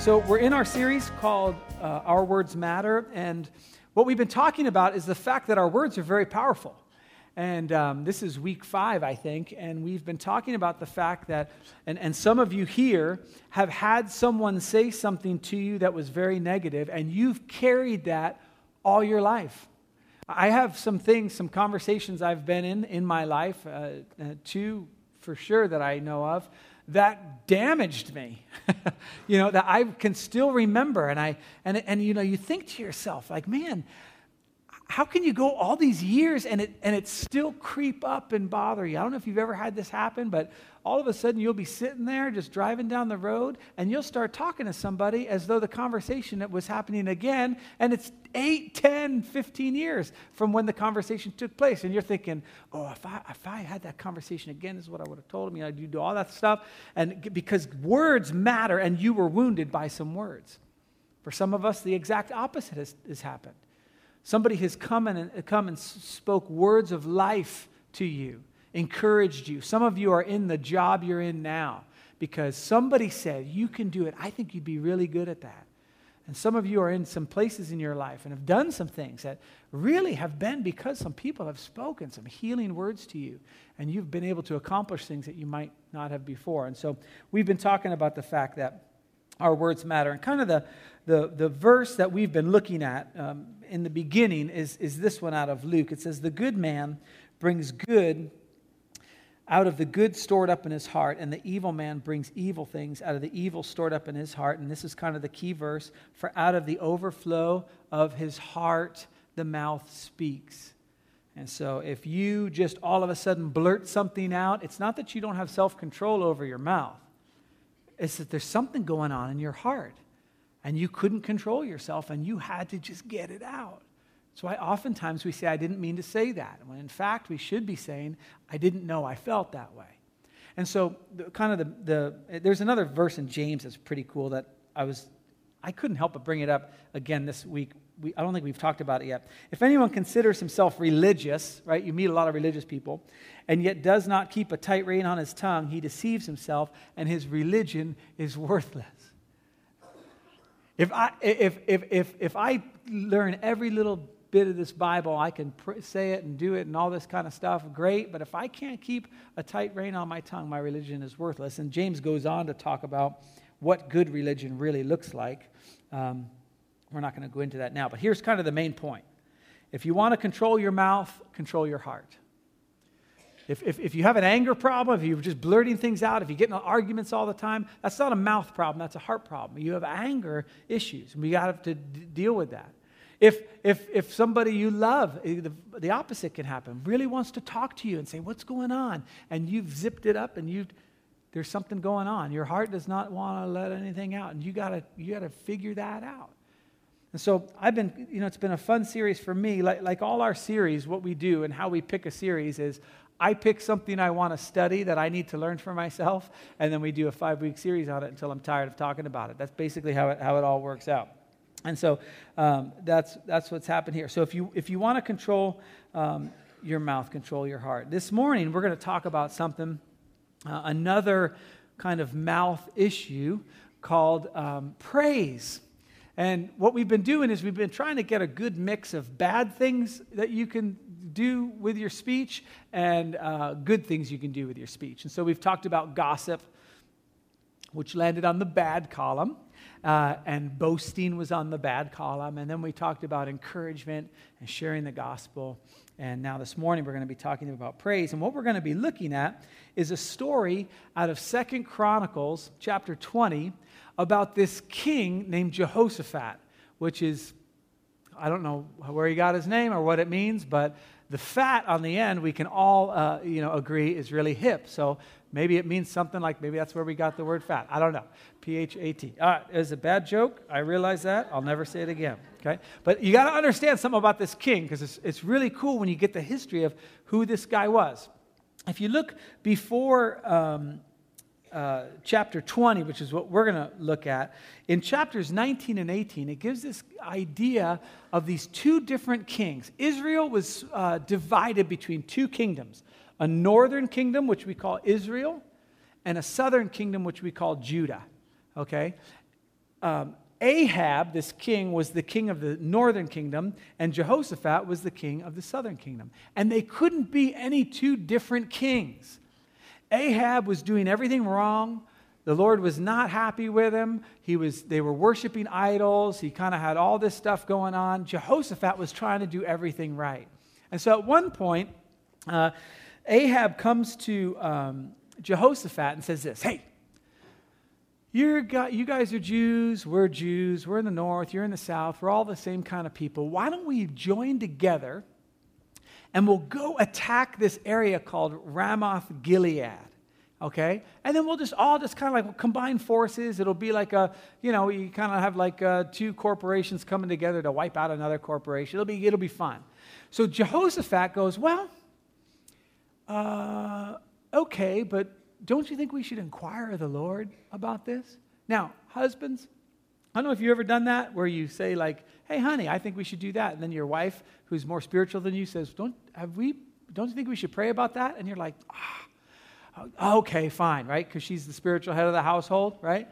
So, we're in our series called uh, Our Words Matter. And what we've been talking about is the fact that our words are very powerful. And um, this is week five, I think. And we've been talking about the fact that, and, and some of you here have had someone say something to you that was very negative, and you've carried that all your life. I have some things, some conversations I've been in in my life, uh, uh, two for sure that I know of, that damaged me, you know, that I can still remember. And, I, and, and, you know, you think to yourself, like, man, how can you go all these years and it, and it still creep up and bother you? I don't know if you've ever had this happen, but all of a sudden you'll be sitting there just driving down the road and you'll start talking to somebody as though the conversation that was happening again and it's 8 10 15 years from when the conversation took place. And you're thinking oh if i if i had that conversation again this is what i would have told him you know you do all that stuff. And because words matter and you were wounded by some words. For some of us the exact opposite has, has happened. Somebody has come and come and spoke words of life to you encouraged you. Some of you are in the job you're in now because somebody said, You can do it. I think you'd be really good at that. And some of you are in some places in your life and have done some things that really have been because some people have spoken some healing words to you, and you've been able to accomplish things that you might not have before. And so we've been talking about the fact that our words matter. And kind of the, the, the verse that we've been looking at um, in the beginning is, is this one out of Luke. It says, The good man brings good out of the good stored up in his heart, and the evil man brings evil things out of the evil stored up in his heart. And this is kind of the key verse for out of the overflow of his heart, the mouth speaks. And so if you just all of a sudden blurt something out, it's not that you don't have self control over your mouth, it's that there's something going on in your heart. And you couldn't control yourself, and you had to just get it out. So I, oftentimes we say, I didn't mean to say that, when in fact we should be saying, I didn't know I felt that way. And so, the, kind of the, the, there's another verse in James that's pretty cool that I was, I couldn't help but bring it up again this week. We, I don't think we've talked about it yet. If anyone considers himself religious, right, you meet a lot of religious people, and yet does not keep a tight rein on his tongue, he deceives himself, and his religion is worthless. If I, if, if, if, if I learn every little bit of this Bible, I can pr- say it and do it and all this kind of stuff, great. But if I can't keep a tight rein on my tongue, my religion is worthless. And James goes on to talk about what good religion really looks like. Um, we're not going to go into that now, but here's kind of the main point. If you want to control your mouth, control your heart. If, if, if you have an anger problem, if you're just blurting things out, if you're getting arguments all the time, that's not a mouth problem, that's a heart problem. You have anger issues, and we got to d- deal with that. If, if, if somebody you love, eh, the, the opposite can happen, really wants to talk to you and say, What's going on? And you've zipped it up and you've, there's something going on. Your heart does not want to let anything out. And you got to you got to figure that out. And so I've been, you know, it's been a fun series for me. Like, like all our series, what we do and how we pick a series is I pick something I want to study that I need to learn for myself, and then we do a five week series on it until I'm tired of talking about it. That's basically how it, how it all works out. And so um, that's, that's what's happened here. So if you, if you want to control um, your mouth, control your heart. This morning, we're going to talk about something, uh, another kind of mouth issue called um, praise. And what we've been doing is we've been trying to get a good mix of bad things that you can do with your speech and uh, good things you can do with your speech. And so we've talked about gossip, which landed on the bad column. Uh, and boasting was on the bad column. And then we talked about encouragement and sharing the gospel. And now this morning we're going to be talking about praise. And what we're going to be looking at is a story out of Second Chronicles chapter 20 about this king named Jehoshaphat, which is, I don't know where he got his name or what it means, but the fat on the end we can all uh, you know, agree is really hip. So Maybe it means something like maybe that's where we got the word fat. I don't know. P H A T. All right, it was a bad joke. I realize that. I'll never say it again. Okay? But you got to understand something about this king because it's, it's really cool when you get the history of who this guy was. If you look before um, uh, chapter 20, which is what we're going to look at, in chapters 19 and 18, it gives this idea of these two different kings. Israel was uh, divided between two kingdoms a northern kingdom, which we call Israel, and a southern kingdom, which we call Judah. Okay? um, Ahab, this king, was the king of the northern kingdom, and Jehoshaphat was the king of the southern kingdom. And they couldn't be any two different kings. Ahab was doing everything wrong. The Lord was not happy with him. He was, they were worshiping idols. He kind of had all this stuff going on. Jehoshaphat was trying to do everything right. And so at one point, uh, Ahab comes to um, Jehoshaphat and says this Hey, you guys are Jews, we're Jews, we're in the north, you're in the south, we're all the same kind of people. Why don't we join together and we'll go attack this area called Ramoth Gilead? Okay? And then we'll just all just kind of like combine forces. It'll be like a, you know, you kind of have like uh, two corporations coming together to wipe out another corporation. It'll be, it'll be fun. So Jehoshaphat goes, Well, uh, okay, but don't you think we should inquire of the Lord about this? Now, husbands, I don't know if you've ever done that where you say, like, hey, honey, I think we should do that. And then your wife, who's more spiritual than you, says, don't, have we, don't you think we should pray about that? And you're like, ah, okay, fine, right? Because she's the spiritual head of the household, right?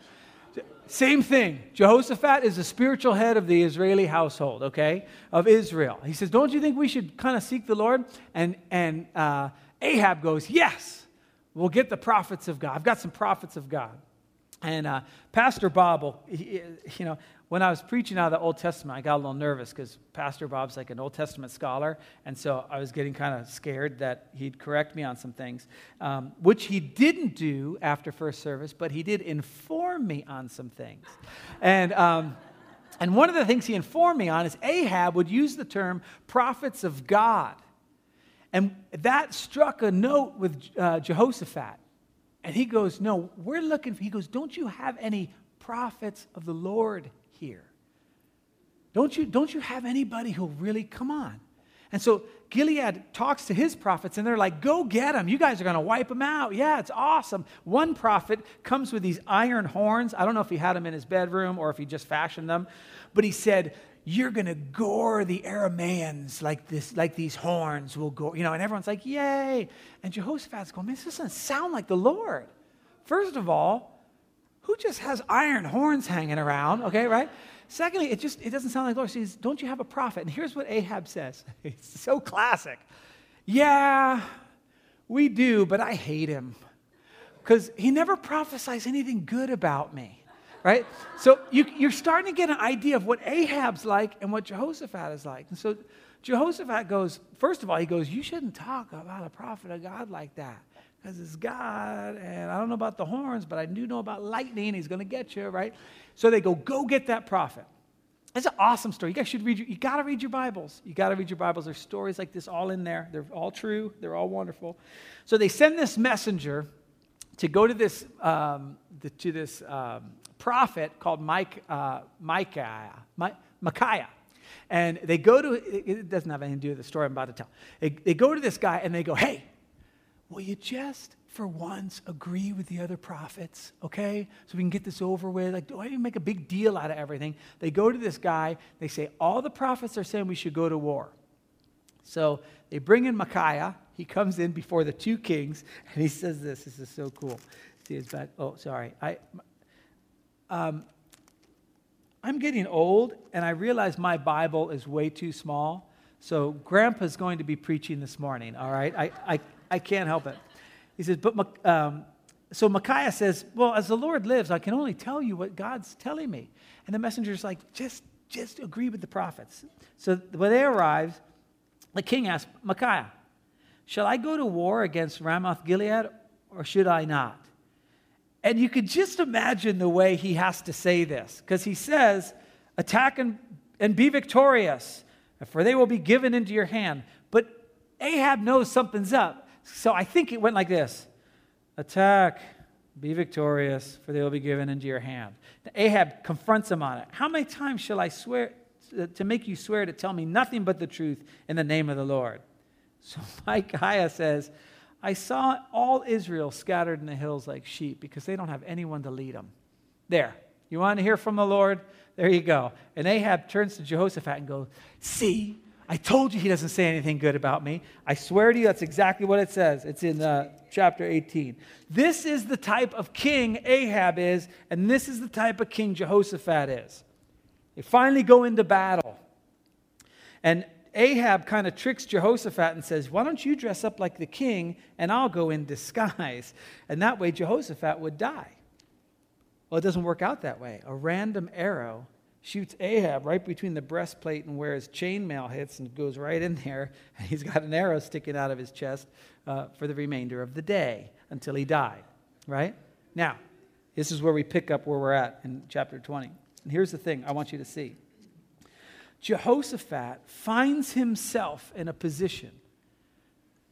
Same thing. Jehoshaphat is the spiritual head of the Israeli household, okay, of Israel. He says, Don't you think we should kind of seek the Lord? And, and uh, Ahab goes, Yes. We'll get the prophets of God. I've got some prophets of God. And uh, Pastor Bob, will, he, you know, when I was preaching out of the Old Testament, I got a little nervous because Pastor Bob's like an Old Testament scholar. And so I was getting kind of scared that he'd correct me on some things, um, which he didn't do after first service, but he did inform me on some things. And, um, and one of the things he informed me on is Ahab would use the term prophets of God. And that struck a note with uh, Jehoshaphat. And he goes, No, we're looking for, he goes, Don't you have any prophets of the Lord here? Don't you, don't you have anybody who'll really come on? And so Gilead talks to his prophets, and they're like, Go get them. You guys are going to wipe them out. Yeah, it's awesome. One prophet comes with these iron horns. I don't know if he had them in his bedroom or if he just fashioned them, but he said, you're going to gore the Aramaeans like this, like these horns will go, you know, and everyone's like, yay. And Jehoshaphat's going, man, this doesn't sound like the Lord. First of all, who just has iron horns hanging around? Okay, right? Secondly, it just it doesn't sound like the Lord. He says, Don't you have a prophet? And here's what Ahab says. It's so classic. Yeah, we do, but I hate him. Because he never prophesies anything good about me right? So you, you're starting to get an idea of what Ahab's like and what Jehoshaphat is like. And so Jehoshaphat goes, first of all, he goes, You shouldn't talk about a prophet of God like that. Because it's God, and I don't know about the horns, but I do know about lightning. He's going to get you, right? So they go, Go get that prophet. It's an awesome story. You guys should read your, you got to read your Bibles. You got to read your Bibles. There's stories like this all in there. They're all true. They're all wonderful. So they send this messenger to go to this, um, the, to this um, prophet called Mike, uh, Micaiah, Micaiah. And they go to, it doesn't have anything to do with the story I'm about to tell. They, they go to this guy and they go, hey, will you just for once agree with the other prophets, okay? So we can get this over with. Like, don't even make a big deal out of everything. They go to this guy, they say, all the prophets are saying we should go to war. So they bring in Micaiah. He comes in before the two kings, and he says this. This is so cool. See his back. Oh, sorry. I, um, I'm getting old, and I realize my Bible is way too small. So Grandpa's going to be preaching this morning, all right? I, I, I can't help it. He says, but um, so Micaiah says, well, as the Lord lives, I can only tell you what God's telling me. And the messenger's like, just, just agree with the prophets. So when they arrive, the king asks Micaiah, shall I go to war against Ramoth Gilead or should I not? And you could just imagine the way he has to say this, because he says, Attack and, and be victorious, for they will be given into your hand. But Ahab knows something's up. So I think it went like this Attack, be victorious, for they will be given into your hand. Ahab confronts him on it. How many times shall I swear uh, to make you swear to tell me nothing but the truth in the name of the Lord? So Micaiah says, I saw all Israel scattered in the hills like sheep because they don't have anyone to lead them. There. You want to hear from the Lord? There you go. And Ahab turns to Jehoshaphat and goes, See, I told you he doesn't say anything good about me. I swear to you, that's exactly what it says. It's in uh, chapter 18. This is the type of king Ahab is, and this is the type of king Jehoshaphat is. They finally go into battle. And Ahab kind of tricks Jehoshaphat and says, Why don't you dress up like the king and I'll go in disguise? And that way Jehoshaphat would die. Well, it doesn't work out that way. A random arrow shoots Ahab right between the breastplate and where his chainmail hits and goes right in there. And he's got an arrow sticking out of his chest uh, for the remainder of the day until he died, right? Now, this is where we pick up where we're at in chapter 20. And here's the thing I want you to see Jehoshaphat finds himself in a position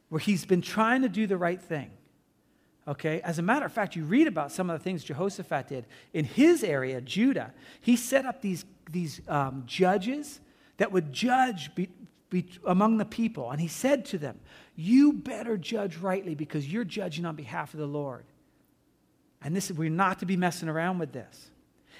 where he's been trying to do the right thing. Okay? As a matter of fact, you read about some of the things Jehoshaphat did. In his area, Judah, he set up these, these um, judges that would judge be, be, among the people. And he said to them, You better judge rightly because you're judging on behalf of the Lord. And this we're not to be messing around with this.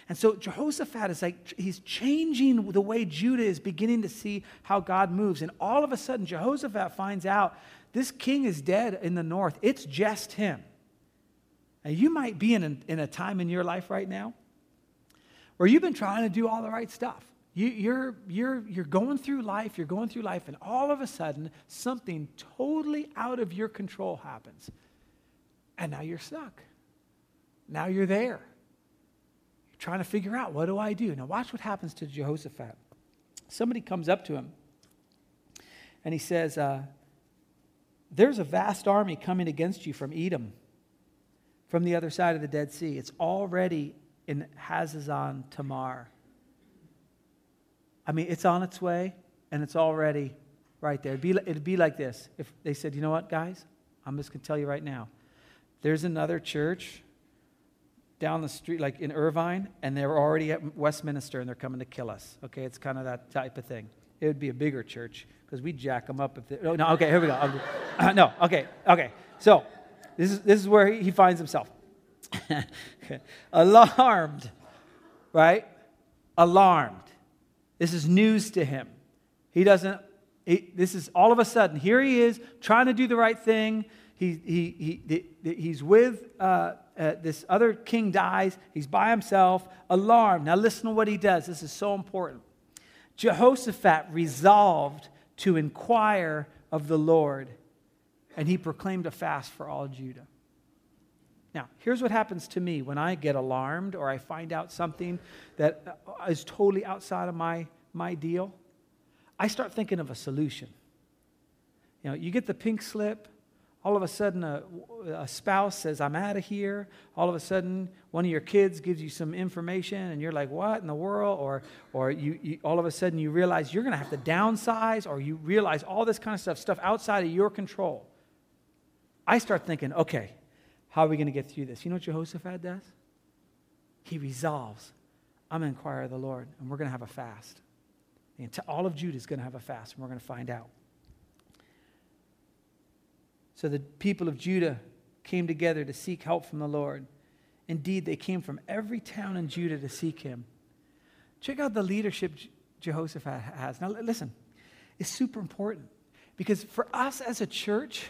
And so Jehoshaphat is like, he's changing the way Judah is beginning to see how God moves. And all of a sudden, Jehoshaphat finds out this king is dead in the north. It's just him. And you might be in a, in a time in your life right now where you've been trying to do all the right stuff. You, you're, you're, you're going through life, you're going through life, and all of a sudden, something totally out of your control happens. And now you're stuck. Now you're there. Trying to figure out what do I do? Now, watch what happens to Jehoshaphat. Somebody comes up to him and he says, uh, There's a vast army coming against you from Edom from the other side of the Dead Sea. It's already in Hazazon Tamar. I mean, it's on its way and it's already right there. It'd be, it'd be like this if they said, you know what, guys? I'm just going to tell you right now. There's another church down the street, like in Irvine, and they're already at Westminster and they're coming to kill us. Okay, it's kind of that type of thing. It would be a bigger church because we'd jack them up if they. Oh, no, okay, here we go. Uh, no, okay, okay. So this is, this is where he finds himself. Alarmed, right? Alarmed. This is news to him. He doesn't, he, this is all of a sudden, here he is trying to do the right thing. He, he, he, he's with uh, uh, this other king, dies. He's by himself, alarmed. Now, listen to what he does. This is so important. Jehoshaphat resolved to inquire of the Lord and he proclaimed a fast for all Judah. Now, here's what happens to me when I get alarmed or I find out something that is totally outside of my, my deal. I start thinking of a solution. You know, you get the pink slip, all of a sudden a, a spouse says, I'm out of here. All of a sudden, one of your kids gives you some information and you're like, what in the world? Or, or you, you all of a sudden you realize you're going to have to downsize or you realize all this kind of stuff, stuff outside of your control. I start thinking, okay, how are we going to get through this? You know what Jehoshaphat does? He resolves, I'm going to inquire of the Lord, and we're going to have a fast. all of Judah is going to have a fast, and we're going to find out. So the people of Judah came together to seek help from the Lord. Indeed, they came from every town in Judah to seek him. Check out the leadership Jehoshaphat has. Now, listen, it's super important because for us as a church,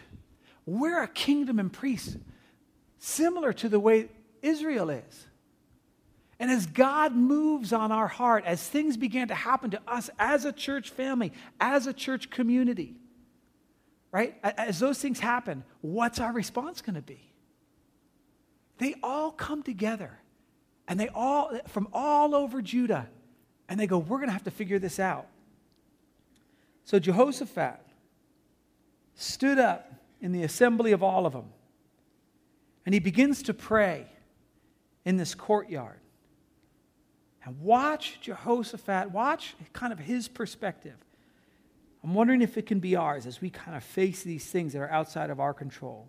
we're a kingdom and priest, similar to the way Israel is. And as God moves on our heart, as things began to happen to us as a church family, as a church community, right? As those things happen, what's our response going to be? They all come together and they all, from all over Judah, and they go, We're going to have to figure this out. So Jehoshaphat stood up in the assembly of all of them. And he begins to pray in this courtyard. And watch Jehoshaphat, watch kind of his perspective. I'm wondering if it can be ours as we kind of face these things that are outside of our control.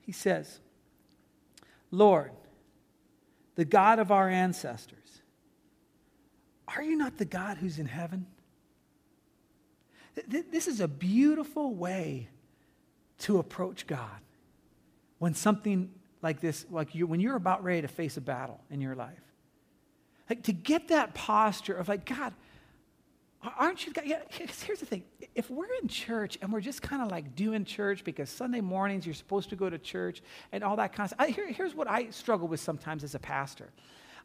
He says, Lord, the God of our ancestors, are you not the God who's in heaven? This is a beautiful way to approach God when something like this, like you, when you're about ready to face a battle in your life. Like to get that posture of like, God, Aren't you? guys? Yeah, here's the thing. If we're in church and we're just kind of like doing church because Sunday mornings you're supposed to go to church and all that kind of stuff. Here, here's what I struggle with sometimes as a pastor.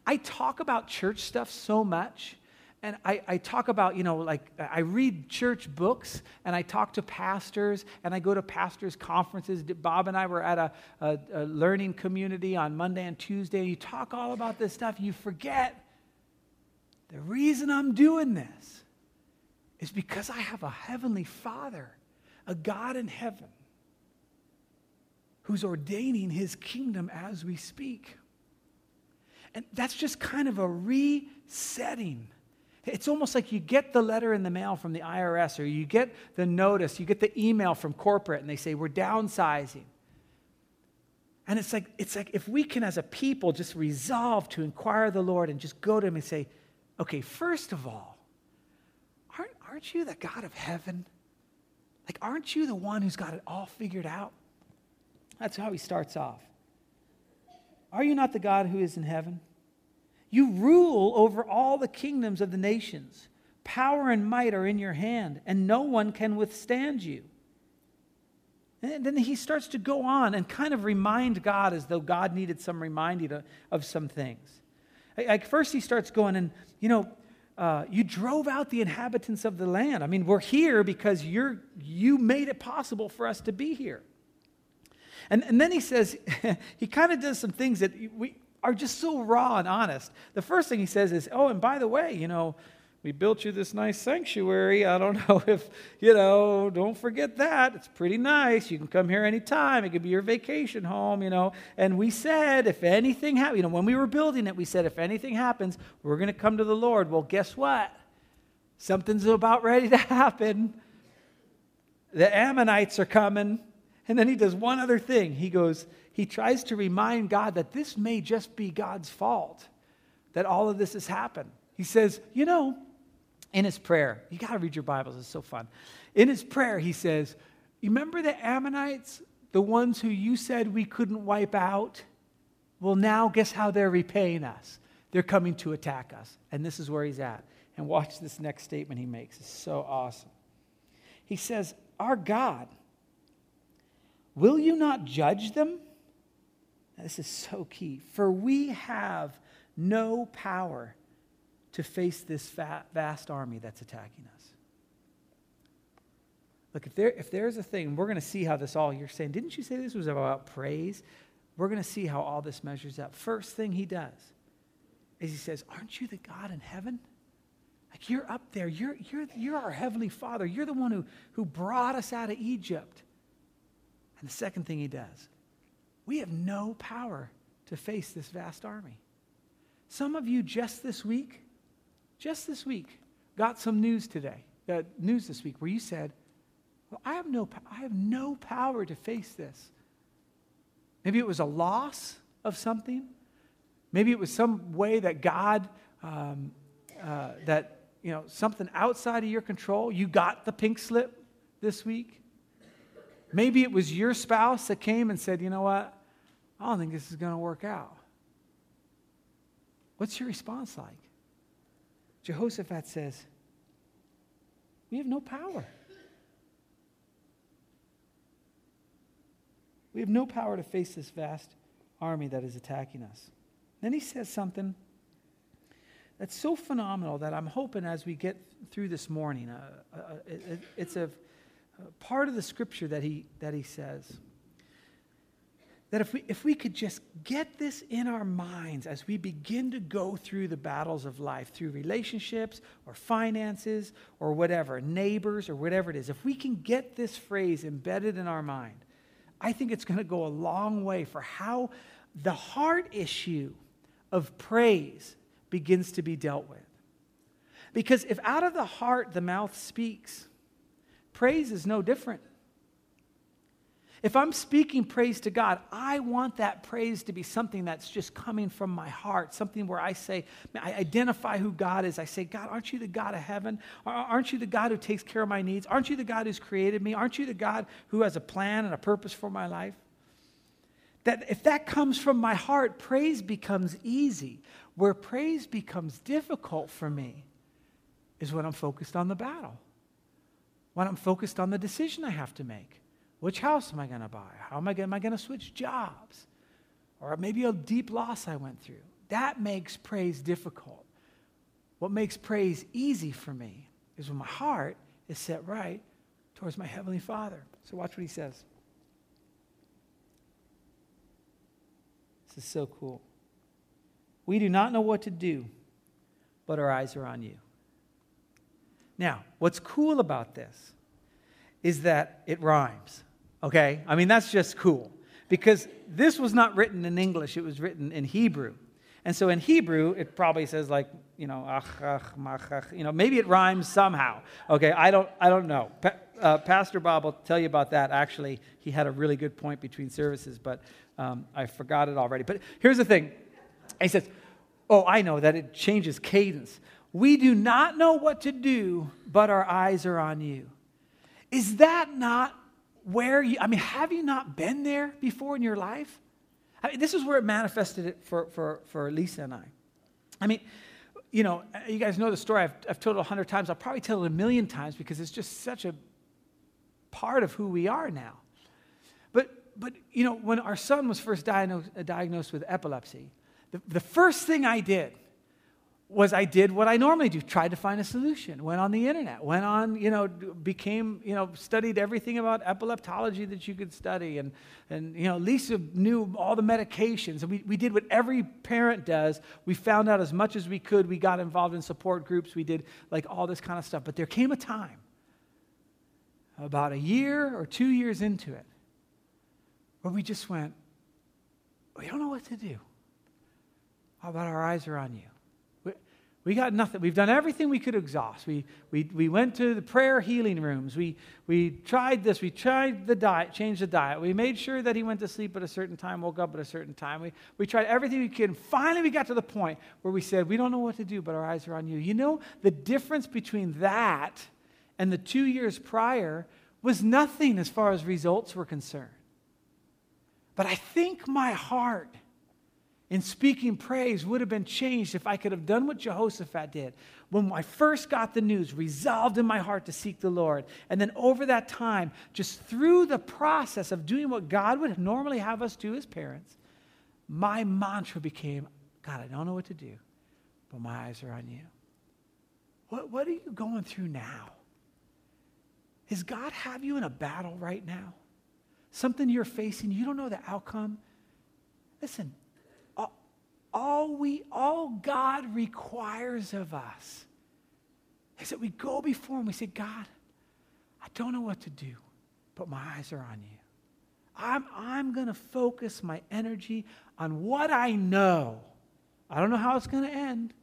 I talk about church stuff so much and I, I, talk about, you know, like I read church books and I talk to pastors and I go to pastors' conferences. Bob and I were at a, a, a learning community on Monday and Tuesday. You talk all about this stuff, you forget the reason I'm doing this is because I have a heavenly Father, a God in heaven, who's ordaining his kingdom as we speak. And that's just kind of a resetting. It's almost like you get the letter in the mail from the IRS or you get the notice, you get the email from corporate and they say, We're downsizing. And it's like, it's like if we can, as a people, just resolve to inquire the Lord and just go to Him and say, Okay, first of all, Aren't you the God of heaven? Like, aren't you the one who's got it all figured out? That's how he starts off. Are you not the God who is in heaven? You rule over all the kingdoms of the nations. Power and might are in your hand, and no one can withstand you. And then he starts to go on and kind of remind God as though God needed some reminding of some things. Like first, he starts going, and you know, uh, you drove out the inhabitants of the land. I mean, we're here because you're, you made it possible for us to be here. And, and then he says, he kind of does some things that we are just so raw and honest. The first thing he says is, oh, and by the way, you know, we built you this nice sanctuary. I don't know if, you know, don't forget that. It's pretty nice. You can come here anytime. It could be your vacation home, you know. And we said, if anything happens, you know, when we were building it, we said, if anything happens, we're going to come to the Lord. Well, guess what? Something's about ready to happen. The Ammonites are coming. And then he does one other thing. He goes, he tries to remind God that this may just be God's fault that all of this has happened. He says, you know, in his prayer, you got to read your Bibles, it's so fun. In his prayer, he says, You remember the Ammonites, the ones who you said we couldn't wipe out? Well, now guess how they're repaying us? They're coming to attack us. And this is where he's at. And watch this next statement he makes. It's so awesome. He says, Our God, will you not judge them? This is so key. For we have no power to face this vast army that's attacking us. Look, if, there, if there's a thing, we're going to see how this all, you're saying, didn't you say this was about praise? We're going to see how all this measures up. First thing he does is he says, Aren't you the God in heaven? Like you're up there. You're, you're, you're our heavenly Father. You're the one who, who brought us out of Egypt. And the second thing he does, we have no power to face this vast army. Some of you just this week just this week, got some news today, uh, news this week, where you said, well, I have, no, I have no power to face this. Maybe it was a loss of something. Maybe it was some way that God, um, uh, that, you know, something outside of your control. You got the pink slip this week. Maybe it was your spouse that came and said, you know what? I don't think this is going to work out. What's your response like? Jehoshaphat says, We have no power. We have no power to face this vast army that is attacking us. Then he says something that's so phenomenal that I'm hoping as we get through this morning, uh, uh, it, it's a, a part of the scripture that he, that he says that if we, if we could just get this in our minds as we begin to go through the battles of life, through relationships or finances or whatever, neighbors or whatever it is, if we can get this phrase embedded in our mind, I think it's going to go a long way for how the heart issue of praise begins to be dealt with. Because if out of the heart the mouth speaks, praise is no different. If I'm speaking praise to God, I want that praise to be something that's just coming from my heart, something where I say, I identify who God is. I say, God, aren't you the God of heaven? Aren't you the God who takes care of my needs? Aren't you the God who's created me? Aren't you the God who has a plan and a purpose for my life? That if that comes from my heart, praise becomes easy. Where praise becomes difficult for me is when I'm focused on the battle, when I'm focused on the decision I have to make. Which house am I going to buy? How am I going to switch jobs? Or maybe a deep loss I went through. That makes praise difficult. What makes praise easy for me is when my heart is set right towards my Heavenly Father. So watch what he says. This is so cool. We do not know what to do, but our eyes are on you. Now, what's cool about this is that it rhymes, okay? I mean, that's just cool because this was not written in English, it was written in Hebrew. And so in Hebrew, it probably says like, you know, ach, ach, mach, ach, you know, maybe it rhymes somehow. Okay, I don't, I don't know. Pa- uh, Pastor Bob will tell you about that. Actually, he had a really good point between services, but um, I forgot it already. But here's the thing. He says, oh, I know that it changes cadence. We do not know what to do, but our eyes are on you. Is that not where you, I mean, have you not been there before in your life? I mean, this is where it manifested it for, for, for Lisa and I. I mean, you know, you guys know the story. I've, I've told it a hundred times. I'll probably tell it a million times because it's just such a part of who we are now. But, but you know, when our son was first diagnosed, diagnosed with epilepsy, the, the first thing I did was I did what I normally do, tried to find a solution, went on the internet, went on, you know, became, you know, studied everything about epileptology that you could study. And, and you know, Lisa knew all the medications. And we, we did what every parent does. We found out as much as we could. We got involved in support groups. We did like all this kind of stuff. But there came a time, about a year or two years into it, where we just went, we don't know what to do. How about our eyes are on you? We got nothing. We've done everything we could exhaust. We, we, we went to the prayer healing rooms. We, we tried this. We tried the diet, changed the diet. We made sure that he went to sleep at a certain time, woke up at a certain time. We, we tried everything we could. And finally, we got to the point where we said, We don't know what to do, but our eyes are on you. You know, the difference between that and the two years prior was nothing as far as results were concerned. But I think my heart in speaking praise would have been changed if I could have done what Jehoshaphat did. When I first got the news, resolved in my heart to seek the Lord. And then over that time, just through the process of doing what God would normally have us do as parents, my mantra became God, I don't know what to do, but my eyes are on you. What, what are you going through now? Does God have you in a battle right now? Something you're facing, you don't know the outcome? Listen, all we all God requires of us is that we go before him. We say, God, I don't know what to do, but my eyes are on you. I'm, I'm going to focus my energy on what I know. I don't know how it's going to end.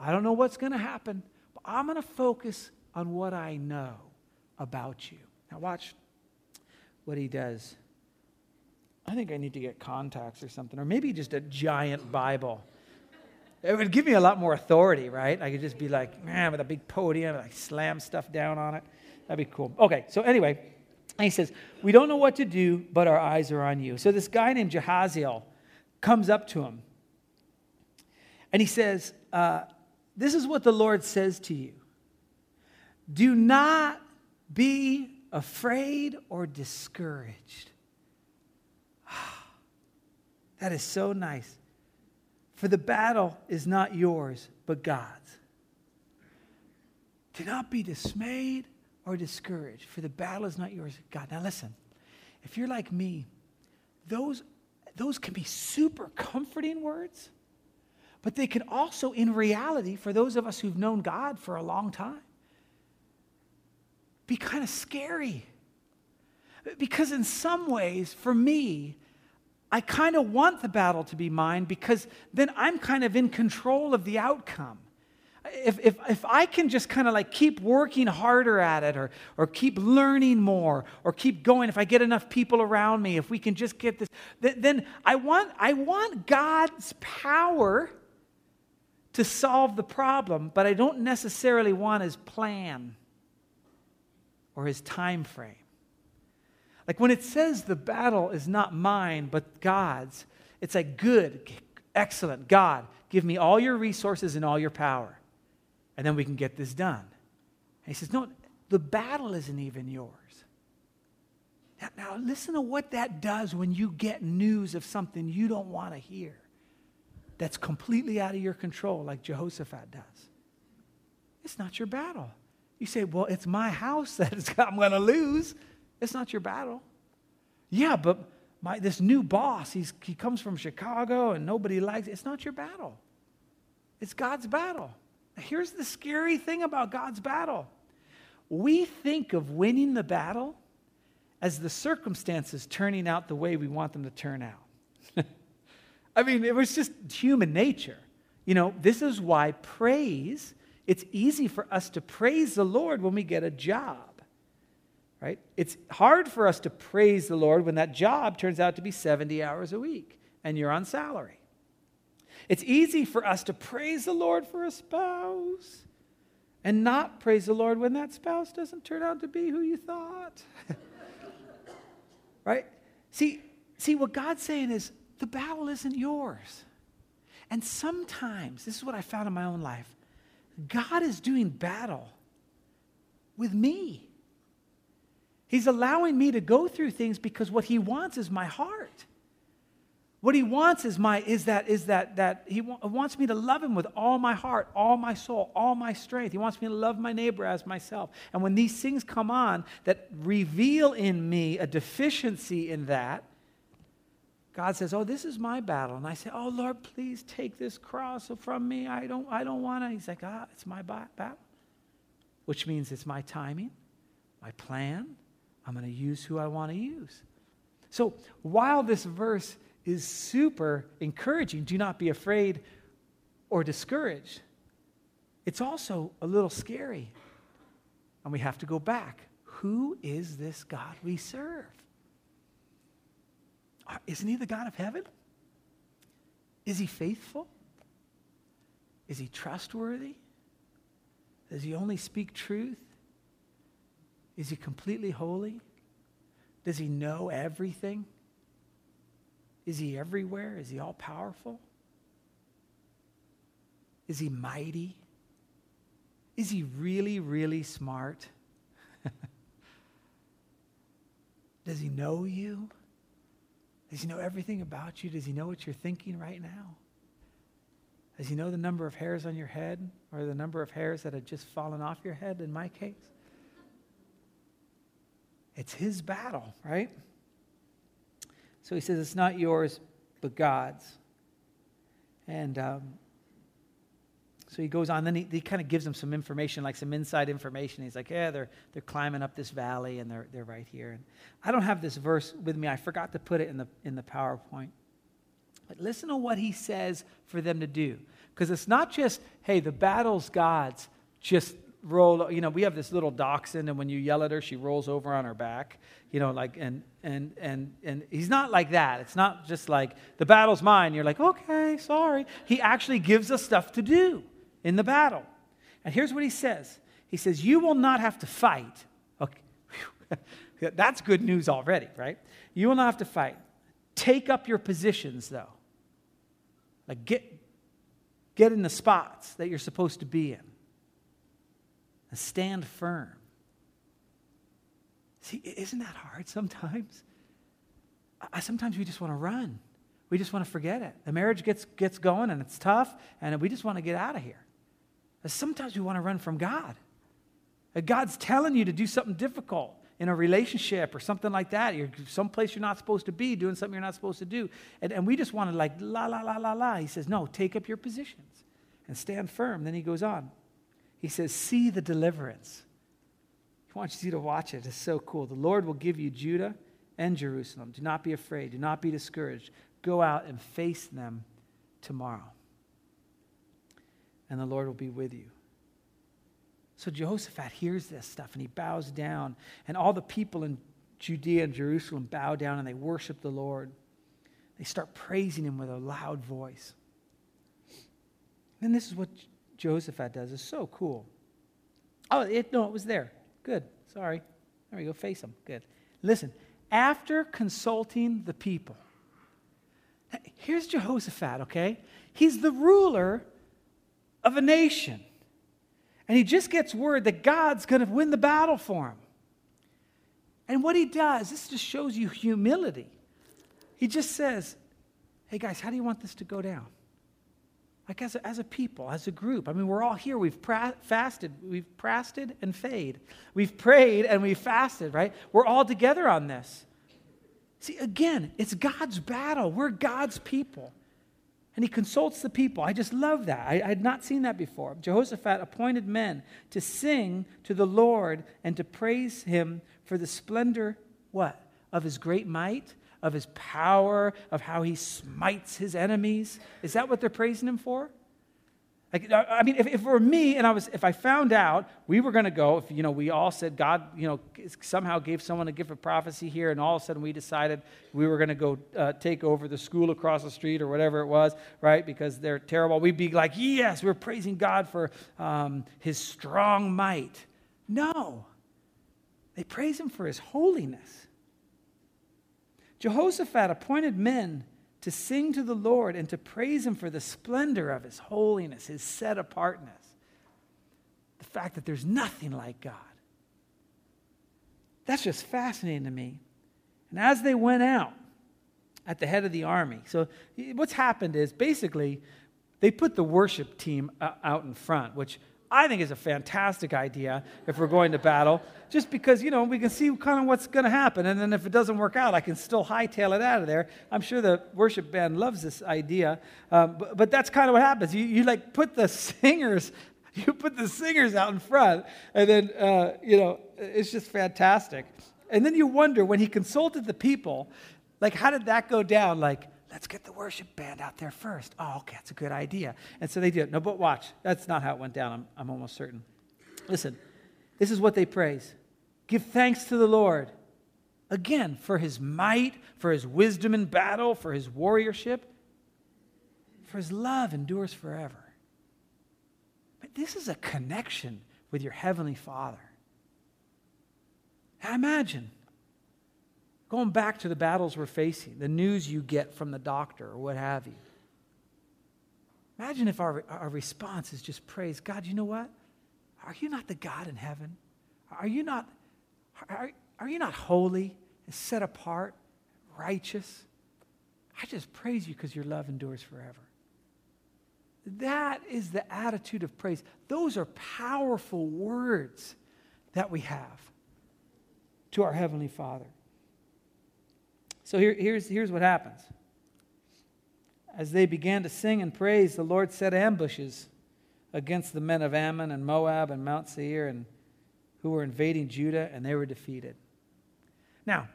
I don't know what's going to happen, but I'm going to focus on what I know about you. Now, watch what he does. I think I need to get contacts or something, or maybe just a giant Bible. It would give me a lot more authority, right? I could just be like, man, with a big podium, and like slam stuff down on it. That'd be cool. Okay, so anyway, he says, We don't know what to do, but our eyes are on you. So this guy named Jehaziel comes up to him and he says, uh, This is what the Lord says to you Do not be afraid or discouraged. That is so nice. For the battle is not yours, but God's. Do not be dismayed or discouraged, for the battle is not yours, God. Now listen, if you're like me, those, those can be super comforting words, but they can also, in reality, for those of us who've known God for a long time, be kind of scary. Because in some ways, for me, I kind of want the battle to be mine because then I'm kind of in control of the outcome. If, if, if I can just kind of like keep working harder at it or, or keep learning more or keep going, if I get enough people around me, if we can just get this, then, then I, want, I want God's power to solve the problem, but I don't necessarily want his plan or his time frame. Like when it says the battle is not mine, but God's, it's like, good, excellent, God, give me all your resources and all your power. And then we can get this done. he says, No, the battle isn't even yours. Now, now, listen to what that does when you get news of something you don't want to hear that's completely out of your control, like Jehoshaphat does. It's not your battle. You say, Well, it's my house that I'm going to lose. It's not your battle. Yeah, but my, this new boss, he's, he comes from Chicago and nobody likes it. It's not your battle, it's God's battle. Here's the scary thing about God's battle we think of winning the battle as the circumstances turning out the way we want them to turn out. I mean, it was just human nature. You know, this is why praise, it's easy for us to praise the Lord when we get a job. Right? It's hard for us to praise the Lord when that job turns out to be 70 hours a week and you're on salary. It's easy for us to praise the Lord for a spouse and not praise the Lord when that spouse doesn't turn out to be who you thought. right? See, see what God's saying is the battle isn't yours. And sometimes, this is what I found in my own life, God is doing battle with me. He's allowing me to go through things because what he wants is my heart. What he wants is my is that is that that he wants me to love him with all my heart, all my soul, all my strength. He wants me to love my neighbor as myself. And when these things come on that reveal in me a deficiency in that, God says, "Oh, this is my battle." And I say, "Oh, Lord, please take this cross from me. I don't I don't want to." He's like, "Ah, it's my battle." Which means it's my timing, my plan. I'm going to use who I want to use. So, while this verse is super encouraging. Do not be afraid or discouraged. It's also a little scary. And we have to go back. Who is this God we serve? Uh, isn't he the God of heaven? Is he faithful? Is he trustworthy? Does he only speak truth? Is he completely holy? Does he know everything? Is he everywhere? Is he all powerful? Is he mighty? Is he really, really smart? Does he know you? Does he know everything about you? Does he know what you're thinking right now? Does he know the number of hairs on your head or the number of hairs that had just fallen off your head in my case? It's his battle, right? So he says, It's not yours, but God's. And um, so he goes on. Then he, he kind of gives them some information, like some inside information. He's like, Yeah, they're, they're climbing up this valley and they're, they're right here. And I don't have this verse with me. I forgot to put it in the, in the PowerPoint. But listen to what he says for them to do. Because it's not just, hey, the battle's God's, just roll, you know, we have this little dachshund, and when you yell at her, she rolls over on her back, you know, like, and, and, and, and he's not like that. It's not just like, the battle's mine. You're like, okay, sorry. He actually gives us stuff to do in the battle. And here's what he says He says, You will not have to fight. Okay. That's good news already, right? You will not have to fight. Take up your positions, though. Like, get, get in the spots that you're supposed to be in stand firm. See, isn't that hard sometimes? I, sometimes we just want to run. We just want to forget it. The marriage gets, gets going and it's tough, and we just want to get out of here. Sometimes we want to run from God. God's telling you to do something difficult in a relationship or something like that. You're someplace you're not supposed to be, doing something you're not supposed to do. And, and we just want to like, la, la, la, la, la. He says, no, take up your positions and stand firm. Then he goes on. He says, See the deliverance. He wants you to watch it. It's so cool. The Lord will give you Judah and Jerusalem. Do not be afraid. Do not be discouraged. Go out and face them tomorrow. And the Lord will be with you. So Jehoshaphat hears this stuff and he bows down. And all the people in Judea and Jerusalem bow down and they worship the Lord. They start praising him with a loud voice. And this is what Jehoshaphat does is so cool. Oh, it, no, it was there. Good. Sorry. There we go. Face him. Good. Listen, after consulting the people, here's Jehoshaphat, okay? He's the ruler of a nation. And he just gets word that God's going to win the battle for him. And what he does, this just shows you humility. He just says, Hey guys, how do you want this to go down? Like as a, as a people, as a group. I mean, we're all here. We've pra- fasted, we've fasted and fade. We've prayed and we've fasted, right? We're all together on this. See, again, it's God's battle. We're God's people. And he consults the people. I just love that. I, I, had not seen that before. Jehoshaphat appointed men to sing to the Lord and to praise him for the splendor, what? Of his great might, of his power, of how he smites his enemies. Is that what they're praising him for? Like, I mean, if, if it were me and I was, if I found out we were going to go, if, you know, we all said God, you know, somehow gave someone a gift of prophecy here and all of a sudden we decided we were going to go uh, take over the school across the street or whatever it was, right? Because they're terrible. We'd be like, yes, we're praising God for um, his strong might. No. They praise him for his holiness. Jehoshaphat appointed men to sing to the Lord and to praise Him for the splendor of His holiness, His set apartness, the fact that there's nothing like God. That's just fascinating to me. And as they went out at the head of the army, so what's happened is basically they put the worship team uh, out in front, which I think is a fantastic idea if we're going to battle, just because, you know, we can see kind of what's going to happen. And then if it doesn't work out, I can still hightail it out of there. I'm sure the worship band loves this idea. Um, but, but, that's kind of what happens. You, you like put the singers, you put the singers out in front, and then, uh, you know, it's just fantastic. And then you wonder when he consulted the people, like, how did that go down? Like, let's get the worship band out there first. Oh, okay, that's a good idea. And so they did. No, but watch. That's not how it went down, I'm, I'm almost certain. Listen, this is what they praise Give thanks to the Lord. Again, for his might, for his wisdom in battle, for his warriorship, for his love endures forever. But this is a connection with your heavenly Father. Imagine Going back to the battles we're facing, the news you get from the doctor or what have you. Imagine if our, our response is just praise God, you know what? Are you not the God in heaven? Are you not, are, are you not holy and set apart, righteous? I just praise you because your love endures forever. That is the attitude of praise. Those are powerful words that we have to our Heavenly Father. So here, here's, here's what happens. As they began to sing and praise, the Lord set ambushes against the men of Ammon and Moab and Mount Seir and who were invading Judah, and they were defeated. Now,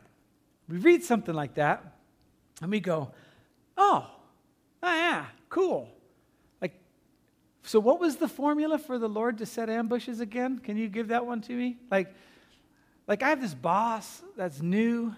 we read something like that, and we go, oh, oh yeah, cool. Like, so what was the formula for the Lord to set ambushes again? Can you give that one to me? Like, like I have this boss that's new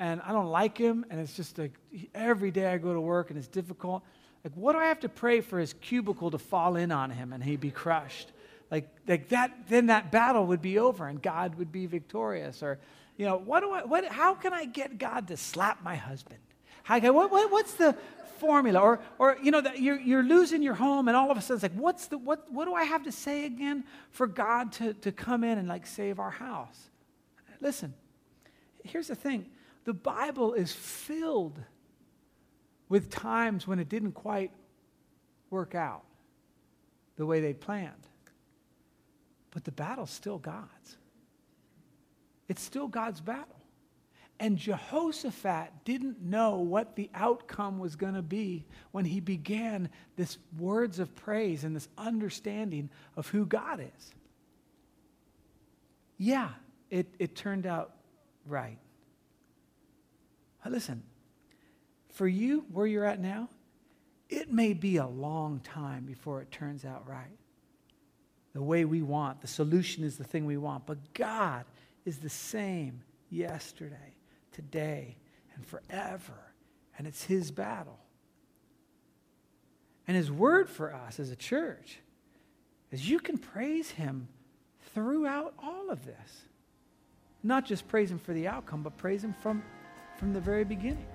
and I don't like him, and it's just like every day I go to work and it's difficult. Like, what do I have to pray for his cubicle to fall in on him and he'd be crushed? Like, like that, then that battle would be over and God would be victorious. Or, you know, what do I, what, how can I get God to slap my husband? How, what, what, what's the formula? Or, or you know, that you're, you're losing your home and all of a sudden it's like, what's the, what, what do I have to say again for God to, to come in and like save our house? Listen, here's the thing the Bible is filled with times when it didn't quite work out the way they planned. But the battle's still God's. It's still God's battle. And Jehoshaphat didn't know what the outcome was going to be when he began this words of praise and this understanding of who God is. Yeah, it, it turned out right. Listen, for you, where you're at now, it may be a long time before it turns out right. The way we want, the solution is the thing we want. But God is the same yesterday, today, and forever. And it's His battle. And His word for us as a church is you can praise Him throughout all of this. Not just praise Him for the outcome, but praise Him from from the very beginning.